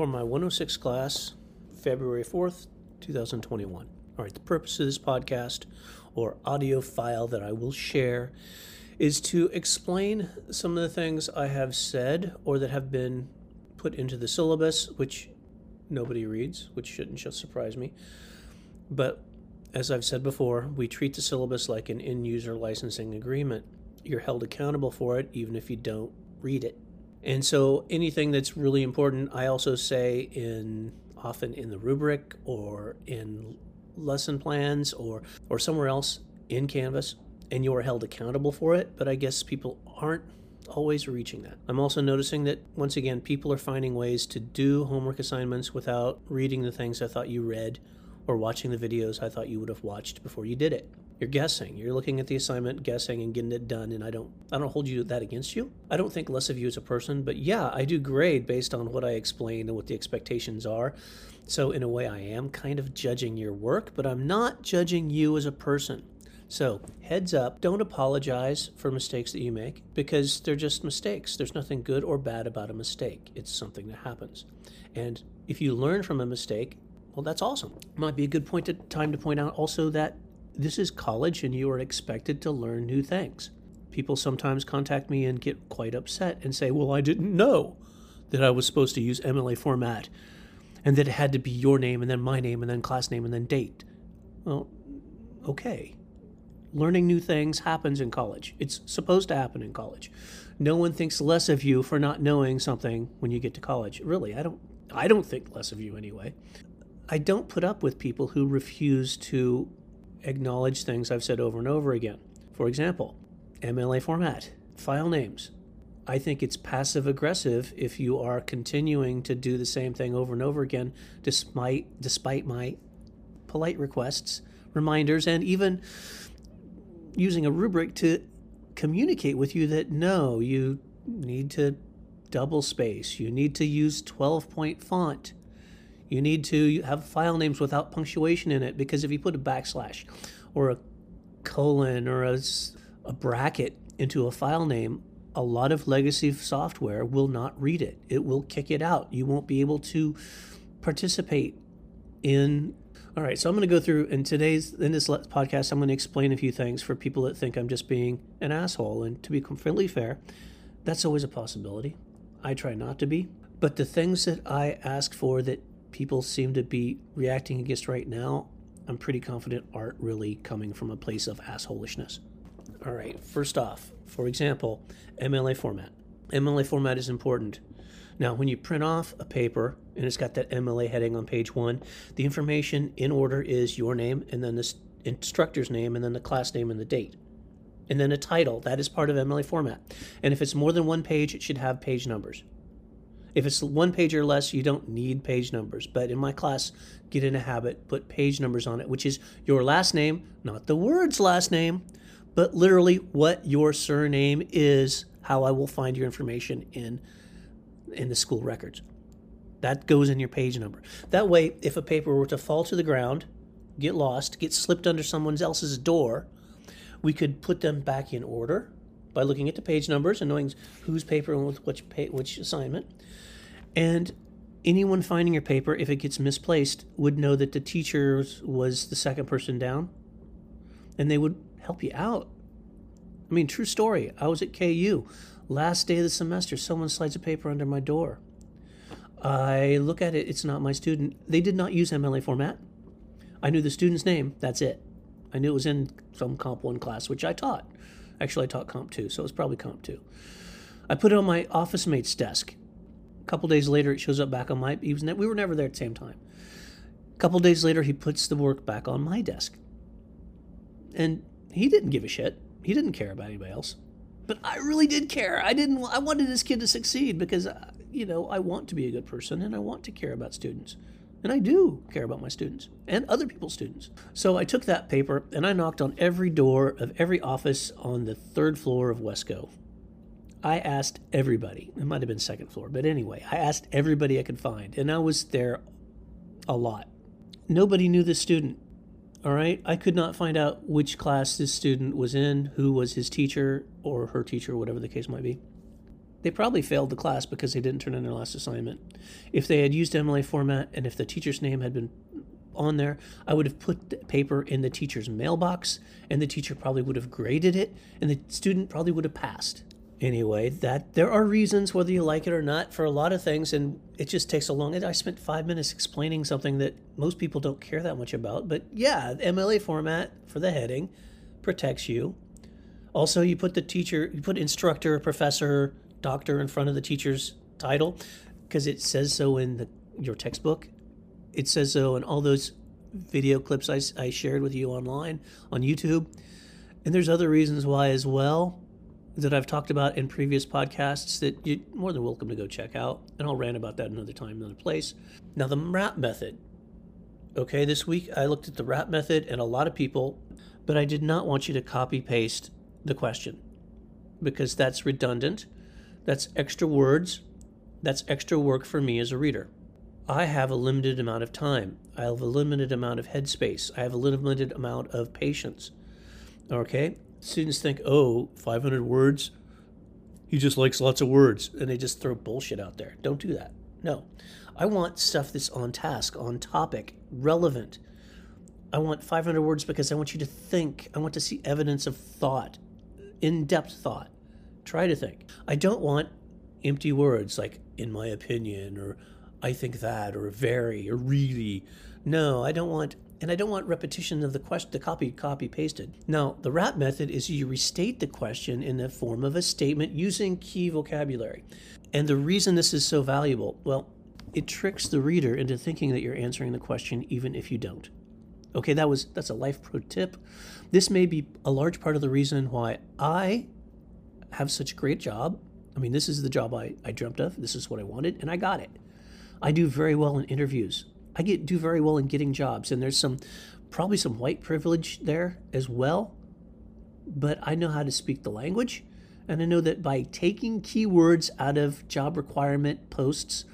for my 106 class, February 4th, 2021. All right, the purpose of this podcast or audio file that I will share is to explain some of the things I have said or that have been put into the syllabus, which nobody reads, which shouldn't just surprise me. But as I've said before, we treat the syllabus like an end user licensing agreement. You're held accountable for it even if you don't read it. And so anything that's really important, I also say in often in the rubric or in lesson plans or or somewhere else in Canvas and you are held accountable for it, but I guess people aren't always reaching that. I'm also noticing that once again people are finding ways to do homework assignments without reading the things I thought you read or watching the videos I thought you would have watched before you did it. You're guessing. You're looking at the assignment, guessing and getting it done and I don't I don't hold you that against you. I don't think less of you as a person, but yeah, I do grade based on what I explained and what the expectations are. So in a way I am kind of judging your work, but I'm not judging you as a person. So, heads up, don't apologize for mistakes that you make because they're just mistakes. There's nothing good or bad about a mistake. It's something that happens. And if you learn from a mistake, well, that's awesome. Might be a good point to, time to point out also that this is college and you are expected to learn new things. People sometimes contact me and get quite upset and say, Well, I didn't know that I was supposed to use MLA format and that it had to be your name and then my name and then class name and then date. Well, okay learning new things happens in college. It's supposed to happen in college. No one thinks less of you for not knowing something when you get to college. Really, I don't I don't think less of you anyway. I don't put up with people who refuse to acknowledge things I've said over and over again. For example, MLA format, file names. I think it's passive aggressive if you are continuing to do the same thing over and over again despite despite my polite requests, reminders and even using a rubric to communicate with you that no, you need to double space, you need to use 12 point font, you need to have file names without punctuation in it because if you put a backslash or a colon or a, a bracket into a file name, a lot of legacy software will not read it. It will kick it out. You won't be able to participate in all right, so I'm going to go through in today's in this podcast. I'm going to explain a few things for people that think I'm just being an asshole. And to be completely fair, that's always a possibility. I try not to be, but the things that I ask for that people seem to be reacting against right now, I'm pretty confident aren't really coming from a place of assholishness. All right, first off, for example, MLA format. MLA format is important. Now, when you print off a paper and it's got that MLA heading on page one, the information in order is your name and then the instructor's name and then the class name and the date. And then a title. That is part of MLA format. And if it's more than one page, it should have page numbers. If it's one page or less, you don't need page numbers. But in my class, get in a habit, put page numbers on it, which is your last name, not the word's last name, but literally what your surname is, how I will find your information in in the school records. That goes in your page number. That way, if a paper were to fall to the ground, get lost, get slipped under someone else's door, we could put them back in order by looking at the page numbers and knowing whose paper and with which pay, which assignment. And anyone finding your paper, if it gets misplaced, would know that the teacher was the second person down, and they would help you out. I mean, true story. I was at KU. Last day of the semester, someone slides a paper under my door. I look at it, it's not my student. They did not use MLA format. I knew the student's name, that's it. I knew it was in some Comp 1 class, which I taught. Actually, I taught Comp 2, so it was probably Comp 2. I put it on my office mate's desk. A couple days later, it shows up back on my. He was ne- we were never there at the same time. A couple days later, he puts the work back on my desk. And he didn't give a shit. He didn't care about anybody else but I really did care. I didn't. I wanted this kid to succeed because, uh, you know, I want to be a good person and I want to care about students. And I do care about my students and other people's students. So I took that paper and I knocked on every door of every office on the third floor of Wescoe. I asked everybody. It might have been second floor, but anyway, I asked everybody I could find, and I was there a lot. Nobody knew this student. All right. I could not find out which class this student was in, who was his teacher or her teacher, whatever the case might be. They probably failed the class because they didn't turn in their last assignment. If they had used MLA format and if the teacher's name had been on there, I would have put the paper in the teacher's mailbox and the teacher probably would have graded it and the student probably would have passed. Anyway, that there are reasons whether you like it or not for a lot of things and it just takes a long I spent 5 minutes explaining something that most people don't care that much about, but yeah, MLA format for the heading protects you. Also, you put the teacher, you put instructor, professor, doctor in front of the teacher's title because it says so in the, your textbook. It says so in all those video clips I, I shared with you online on YouTube. And there's other reasons why as well that I've talked about in previous podcasts that you're more than welcome to go check out. And I'll rant about that another time, another place. Now, the RAP method. Okay, this week I looked at the RAP method and a lot of people, but I did not want you to copy paste the question because that's redundant that's extra words. That's extra work for me as a reader. I have a limited amount of time. I have a limited amount of headspace. I have a limited amount of patience. Okay? Students think, oh, 500 words? He just likes lots of words. And they just throw bullshit out there. Don't do that. No. I want stuff that's on task, on topic, relevant. I want 500 words because I want you to think. I want to see evidence of thought, in depth thought. Try to think. I don't want empty words like, in my opinion, or I think that, or very, or really. No, I don't want, and I don't want repetition of the question, the copy, copy, pasted. Now, the RAP method is you restate the question in the form of a statement using key vocabulary. And the reason this is so valuable, well, it tricks the reader into thinking that you're answering the question even if you don't. Okay, that was that's a life pro tip. This may be a large part of the reason why I have such a great job. I mean, this is the job I, I dreamt of. This is what I wanted, and I got it. I do very well in interviews. I get do very well in getting jobs, and there's some probably some white privilege there as well. But I know how to speak the language, and I know that by taking keywords out of job requirement posts,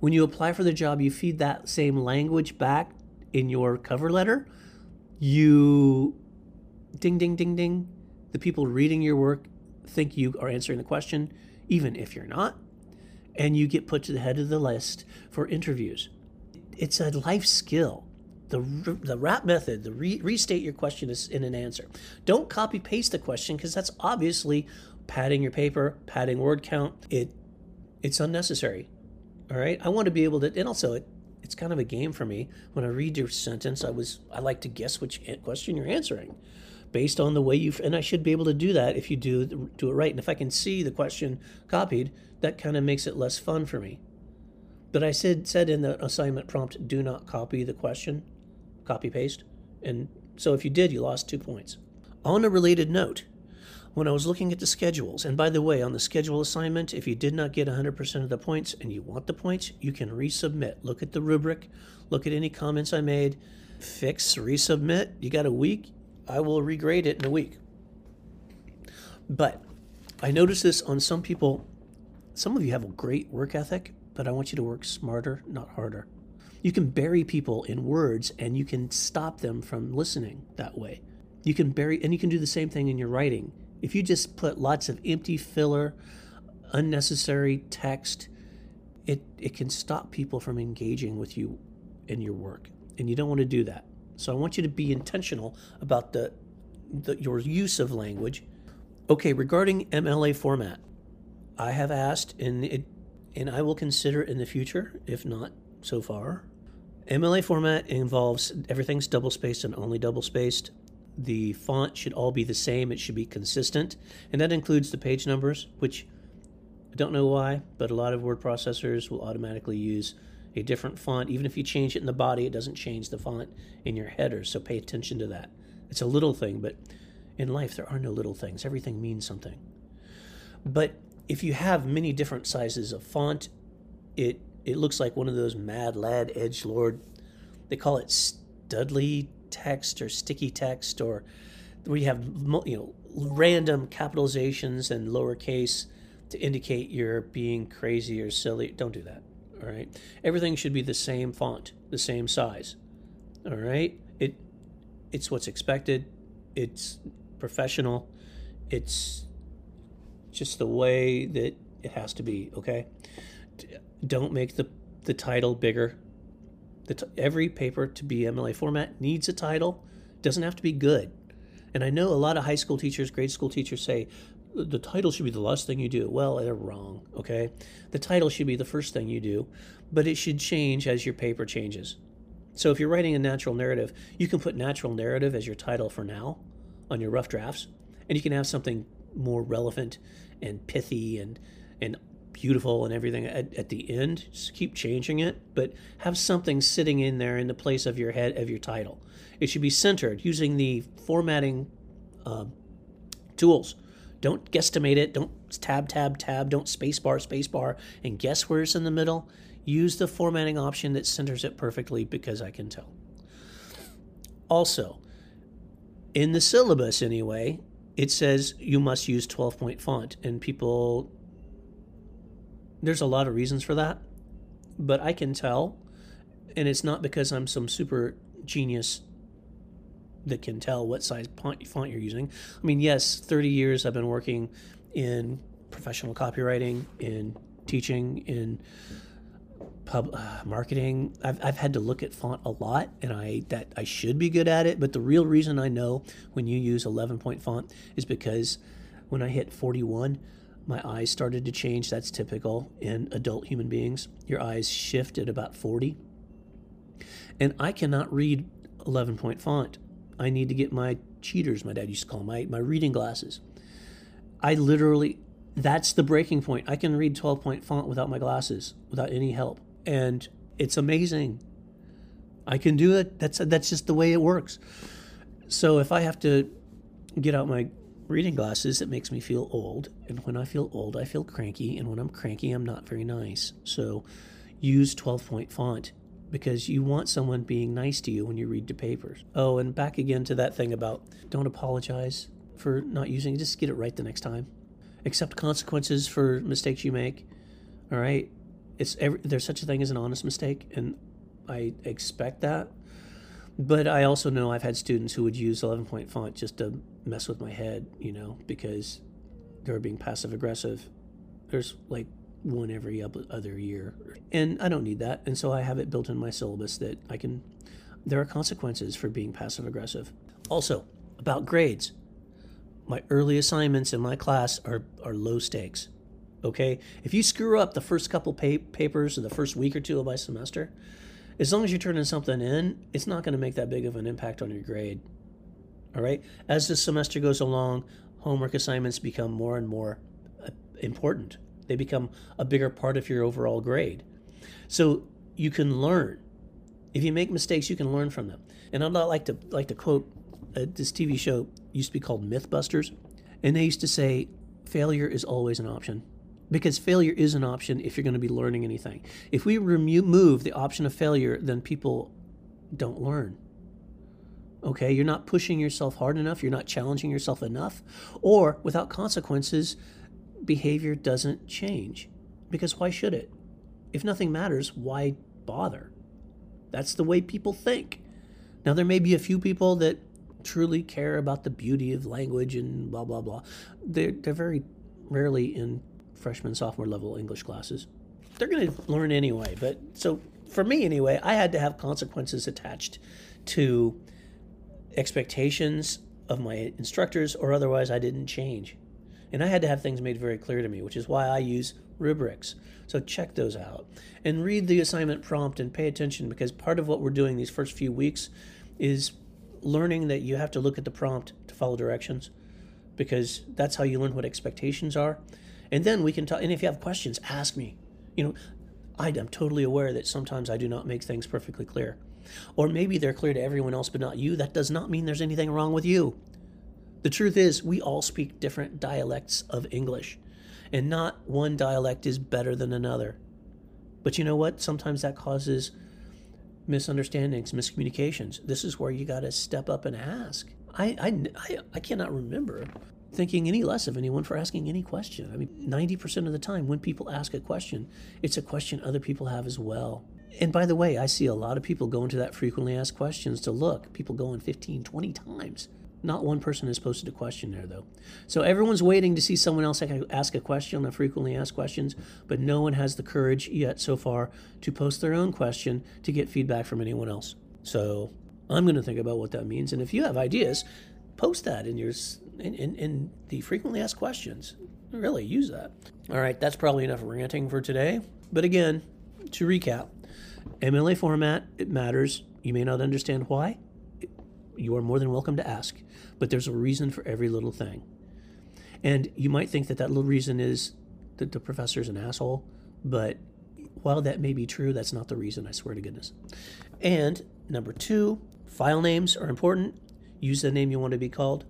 when you apply for the job, you feed that same language back in your cover letter. You ding ding ding ding. The people reading your work think you are answering the question, even if you're not, and you get put to the head of the list for interviews. It's a life skill. The, the RAP method, the re, restate your question is in an answer. Don't copy paste the question because that's obviously padding your paper, padding word count. It it's unnecessary. All right. I want to be able to, and also it it's kind of a game for me. When I read your sentence, I was I like to guess which question you're answering based on the way you and I should be able to do that if you do do it right. And if I can see the question copied, that kind of makes it less fun for me. But I said said in the assignment prompt, do not copy the question, copy paste. And so if you did, you lost two points. On a related note, when I was looking at the schedules, and by the way, on the schedule assignment, if you did not get 100% of the points and you want the points, you can resubmit. Look at the rubric, look at any comments I made, fix, resubmit. You got a week, I will regrade it in a week. But I notice this on some people. Some of you have a great work ethic, but I want you to work smarter, not harder. You can bury people in words and you can stop them from listening that way. You can bury, and you can do the same thing in your writing. If you just put lots of empty filler, unnecessary text, it, it can stop people from engaging with you in your work. And you don't want to do that. So I want you to be intentional about the, the your use of language. Okay, regarding MLA format, I have asked, and it, and I will consider in the future, if not so far. MLA format involves everything's double spaced and only double spaced. The font should all be the same. It should be consistent, and that includes the page numbers, which I don't know why, but a lot of word processors will automatically use a different font. Even if you change it in the body, it doesn't change the font in your header. So pay attention to that. It's a little thing, but in life, there are no little things. Everything means something. But if you have many different sizes of font, it it looks like one of those mad lad edge lord. They call it studly text or sticky text, or we have you know random capitalizations and lowercase to indicate you're being crazy or silly. Don't do that. All right. Everything should be the same font, the same size. All right. It it's what's expected. It's professional. It's just the way that it has to be, okay? Don't make the, the title bigger. The t- every paper to be MLA format needs a title. Doesn't have to be good. And I know a lot of high school teachers, grade school teachers say the title should be the last thing you do. Well, they're wrong, okay? The title should be the first thing you do, but it should change as your paper changes. So if you're writing a natural narrative, you can put natural narrative as your title for now on your rough drafts, and you can have something more relevant and pithy and and beautiful and everything at, at the end. Just keep changing it, but have something sitting in there in the place of your head of your title. It should be centered using the formatting um, tools. Don't guesstimate it. Don't tab, tab, tab. Don't spacebar, spacebar, and guess where it's in the middle. Use the formatting option that centers it perfectly because I can tell. Also, in the syllabus anyway, it says you must use 12 point font, and people, there's a lot of reasons for that, but I can tell, and it's not because I'm some super genius that can tell what size font you're using. I mean, yes, 30 years I've been working in professional copywriting, in teaching, in pub uh, marketing. I've, I've had to look at font a lot, and I that I should be good at it. But the real reason I know when you use 11 point font is because when I hit 41, my eyes started to change. That's typical in adult human beings. Your eyes shift at about 40, and I cannot read 11 point font. I need to get my cheaters. My dad used to call them, my my reading glasses. I literally that's the breaking point. I can read 12 point font without my glasses, without any help and it's amazing. I can do it. That's that's just the way it works. So if I have to get out my reading glasses, it makes me feel old, and when I feel old, I feel cranky, and when I'm cranky, I'm not very nice. So use 12 point font because you want someone being nice to you when you read the papers. Oh, and back again to that thing about don't apologize for not using it, just get it right the next time. Accept consequences for mistakes you make. All right? it's every, there's such a thing as an honest mistake, and I expect that. But I also know I've had students who would use 11 point font just to mess with my head, you know, because they're being passive aggressive. There's like one every other year. And I don't need that. And so I have it built in my syllabus that I can, there are consequences for being passive aggressive. Also, about grades. My early assignments in my class are, are low stakes. Okay, if you screw up the first couple pa- papers or the first week or two of my semester, as long as you're turning something in, it's not going to make that big of an impact on your grade. All right, as the semester goes along, homework assignments become more and more uh, important. They become a bigger part of your overall grade. So you can learn. If you make mistakes, you can learn from them. And I'd like to like to quote uh, this TV show used to be called MythBusters, and they used to say, "Failure is always an option." because failure is an option if you're going to be learning anything. If we remove the option of failure, then people don't learn. Okay, you're not pushing yourself hard enough, you're not challenging yourself enough, or without consequences, behavior doesn't change. Because why should it? If nothing matters, why bother? That's the way people think. Now, there may be a few people that truly care about the beauty of language and blah, blah, blah. They're, they're very rarely in freshman, sophomore level English classes. They're going to learn anyway. But so for me, anyway, I had to have consequences attached to expectations of my instructors, or otherwise I didn't change. And I had to have things made very clear to me, which is why I use rubrics. So check those out and read the assignment prompt and pay attention because part of what we're doing these first few weeks is learning that you have to look at the prompt to follow directions because that's how you learn what expectations are. And then we can talk. And if you have questions, ask me. You know, I am totally aware that sometimes I do not make things perfectly clear. Or maybe they're clear to everyone else but not you. That does not mean there's anything wrong with you. The truth is, we all speak different dialects of English, and not one dialect is better than another. But you know what? Sometimes that causes misunderstandings, miscommunications. This is where you got to step up and ask. I, I, I, I cannot remember thinking any less of anyone for asking any question. I mean, 90% of the time when people ask a question, it's a question other people have as well. And by the way, I see a lot of people go into that frequently asked questions to look, people going 15, 20 times. Not one person has posted a question there, though. So everyone's waiting to see someone else ask a question on the frequently asked questions, but no one has the courage yet so far to post their own question to get feedback from anyone else. So I'm going to think about what that means. And if you have ideas, post that in your in, in, in the frequently asked questions. Really use that. All right, that's probably enough ranting for today. But again, to recap, MLA format, it matters. You may not understand why. You are more than welcome to ask, but there's a reason for every little thing. And you might think that that little reason is that the professor's an asshole, but while that may be true, that's not the reason, I swear to goodness. And number two, file names are important. Use the name you want to be called.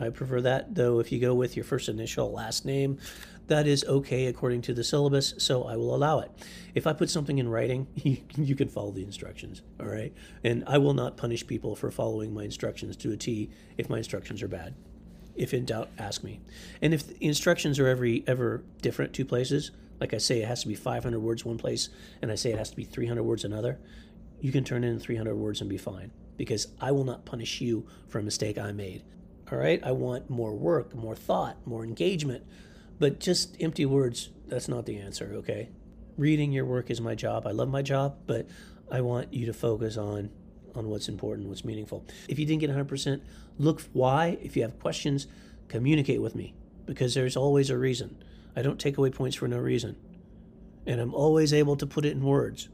I prefer that, though, if you go with your first initial, last name, that is okay according to the syllabus, so I will allow it. If I put something in writing, you, can follow the instructions, all right? And I will not punish people for following my instructions to a T if my instructions are bad. If in doubt, ask me. And if the instructions are every ever different two places, like I say it has to be 500 words one place and I say it has to be 300 words another, you can turn in 300 words and be fine because I will not punish you for a mistake I made. All right? I want more work, more thought, more engagement. But just empty words, that's not the answer, okay? Reading your work is my job. I love my job, but I want you to focus on on what's important, what's meaningful. If you didn't get 100%, look why. If you have questions, communicate with me because there's always a reason. I don't take away points for no reason. And I'm always able to put it in words.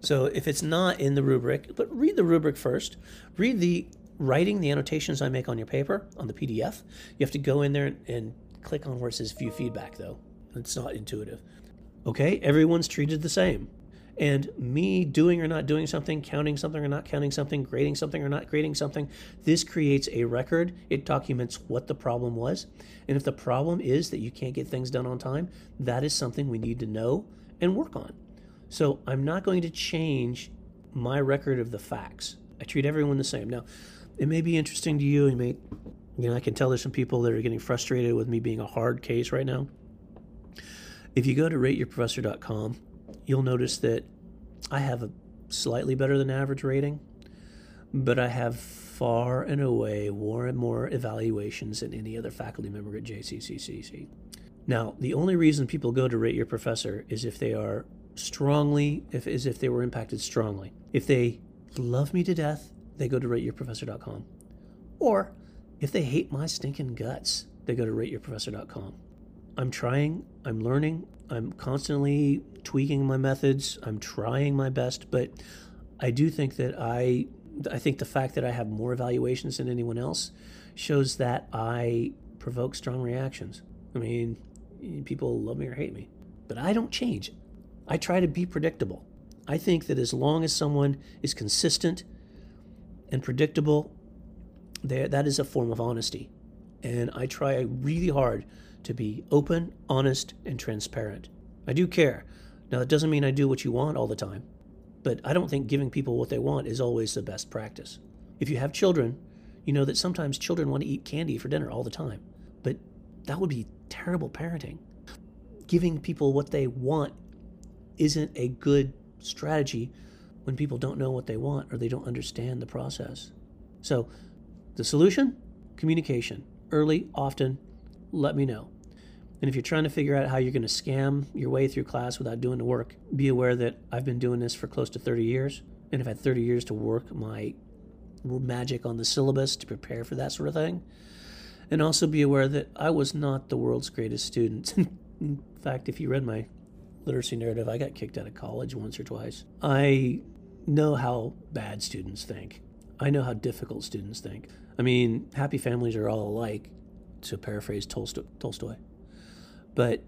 So if it's not in the rubric, but read the rubric first. Read the writing, the annotations I make on your paper, on the PDF. You have to go in there and click on where it says view feedback, though. It's not intuitive. Okay, everyone's treated the same. And me doing or not doing something, counting something or not counting something, grading something or not grading something, this creates a record. It documents what the problem was. And if the problem is that you can't get things done on time, that is something we need to know and work on. So I'm not going to change my record of the facts. I treat everyone the same. Now, it may be interesting to you. You may, you know, I can tell there's some people that are getting frustrated with me being a hard case right now. If you go to rateyourprofessor.com, you'll notice that I have a slightly better than average rating, but I have far and away more and more evaluations than any other faculty member at JCCCC. Now, the only reason people go to rate your professor is if they are strongly, if is if they were impacted strongly. If they love me to death they go to rateyourprofessor.com. Or if they hate my stinking guts, they go to rateyourprofessor.com. I'm trying, I'm learning, I'm constantly tweaking my methods, I'm trying my best, but I do think that I I think the fact that I have more evaluations than anyone else shows that I provoke strong reactions. I mean, people love me or hate me, but I don't change. I try to be predictable. I think that as long as someone is consistent and predictable, that is a form of honesty. And I try really hard to be open, honest, and transparent. I do care. Now, that doesn't mean I do what you want all the time, but I don't think giving people what they want is always the best practice. If you have children, you know that sometimes children want to eat candy for dinner all the time, but that would be terrible parenting. Giving people what they want isn't a good strategy when people don't know what they want or they don't understand the process. So, the solution communication. Early, often, let me know. And if you're trying to figure out how you're going to scam your way through class without doing the work, be aware that I've been doing this for close to 30 years and I've had 30 years to work my magic on the syllabus to prepare for that sort of thing. And also be aware that I was not the world's greatest student. In fact, if you read my literacy narrative, I got kicked out of college once or twice. I know how bad students think. I know how difficult students think. I mean, happy families are all alike, to paraphrase Tolstoy. But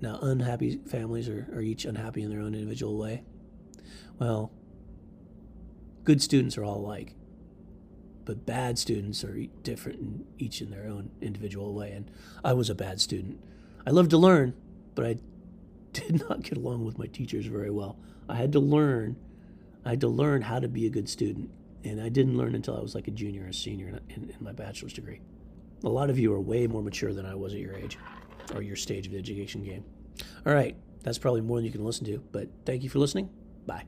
now, unhappy families are, are each unhappy in their own individual way. Well, good students are all alike, but bad students are different in each in their own individual way. And I was a bad student. I loved to learn, but I did not get along with my teachers very well. I had to learn I had to learn how to be a good student. And I didn't learn until I was like a junior or senior in, in, in my bachelor's degree. A lot of you are way more mature than I was at your age or your stage of the education game. All right, that's probably more than you can listen to, but thank you for listening. Bye.